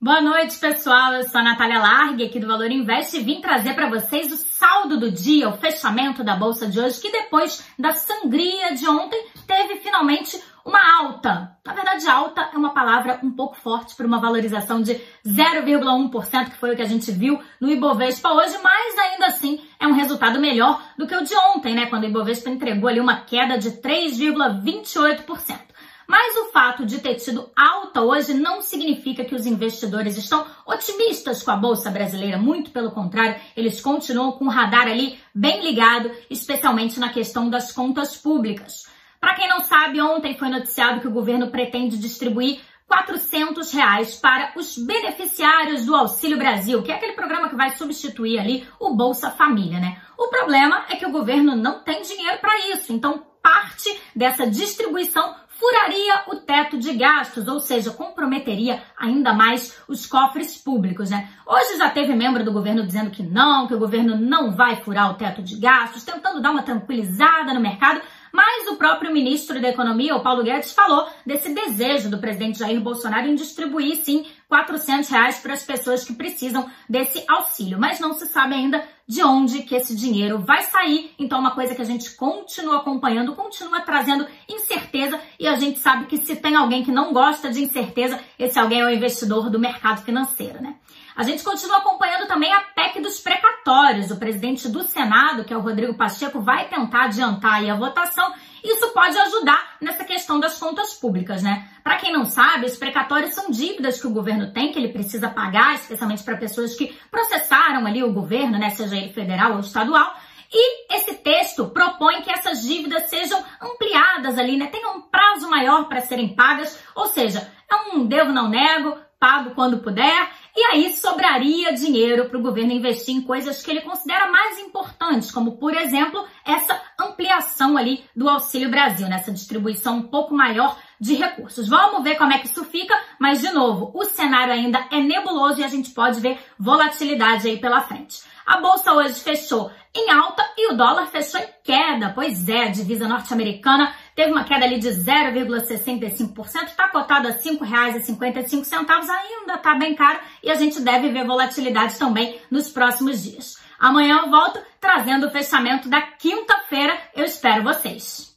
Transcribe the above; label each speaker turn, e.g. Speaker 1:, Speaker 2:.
Speaker 1: Boa noite, pessoal. Eu sou a Natália Largue, aqui do Valor Invest, e vim trazer para vocês o saldo do dia, o fechamento da bolsa de hoje, que depois da sangria de ontem teve finalmente uma alta. Na verdade, alta é uma palavra um pouco forte para uma valorização de 0,1%, que foi o que a gente viu no Ibovespa hoje, mas ainda assim é um resultado melhor do que o de ontem, né, quando o Ibovespa entregou ali uma queda de 3,28%. Mas o fato de ter tido alta hoje não significa que os investidores estão otimistas com a bolsa brasileira, muito pelo contrário, eles continuam com o radar ali bem ligado, especialmente na questão das contas públicas. Para quem não sabe, ontem foi noticiado que o governo pretende distribuir 400 reais para os beneficiários do Auxílio Brasil, que é aquele programa que vai substituir ali o Bolsa Família, né? O problema é que o governo não tem dinheiro para isso, então parte dessa distribuição furaria o teto de gastos, ou seja, comprometeria ainda mais os cofres públicos, né? Hoje já teve membro do governo dizendo que não, que o governo não vai furar o teto de gastos, tentando dar uma tranquilizada no mercado, mas o próprio ministro da Economia, o Paulo Guedes, falou desse desejo do presidente Jair Bolsonaro em distribuir, sim, 400 reais para as pessoas que precisam desse auxílio. Mas não se sabe ainda de onde que esse dinheiro vai sair. Então, uma coisa que a gente continua acompanhando, continua trazendo incerteza e a gente sabe que se tem alguém que não gosta de incerteza, esse alguém é o investidor do mercado financeiro, né? A gente continua acompanhando também a PEC dos precatórios. O presidente do Senado, que é o Rodrigo Pacheco, vai tentar adiantar a votação. Isso pode ajudar nessa questão das contas públicas, né? Para quem não sabe, os precatórios são dívidas que o governo tem, que ele precisa pagar, especialmente para pessoas que processaram ali o governo, né, seja ele federal ou estadual. E esse propõe que essas dívidas sejam ampliadas ali, né? Tenham um prazo maior para serem pagas, ou seja, é um devo não nego, pago quando puder, e aí sobraria dinheiro para o governo investir em coisas que ele considera mais importantes, como por exemplo essa ampliação ali do Auxílio Brasil, nessa distribuição um pouco maior de recursos. Vamos ver como é que isso fica, mas de novo, o cenário ainda é nebuloso e a gente pode ver volatilidade aí pela frente. A bolsa hoje fechou em alta e o dólar fechou em queda. Pois é, a divisa norte-americana teve uma queda ali de 0,65%, está cotada a R$ 5,55, ainda está bem caro e a gente deve ver volatilidade também nos próximos dias. Amanhã eu volto trazendo o fechamento da quinta-feira. Eu espero vocês.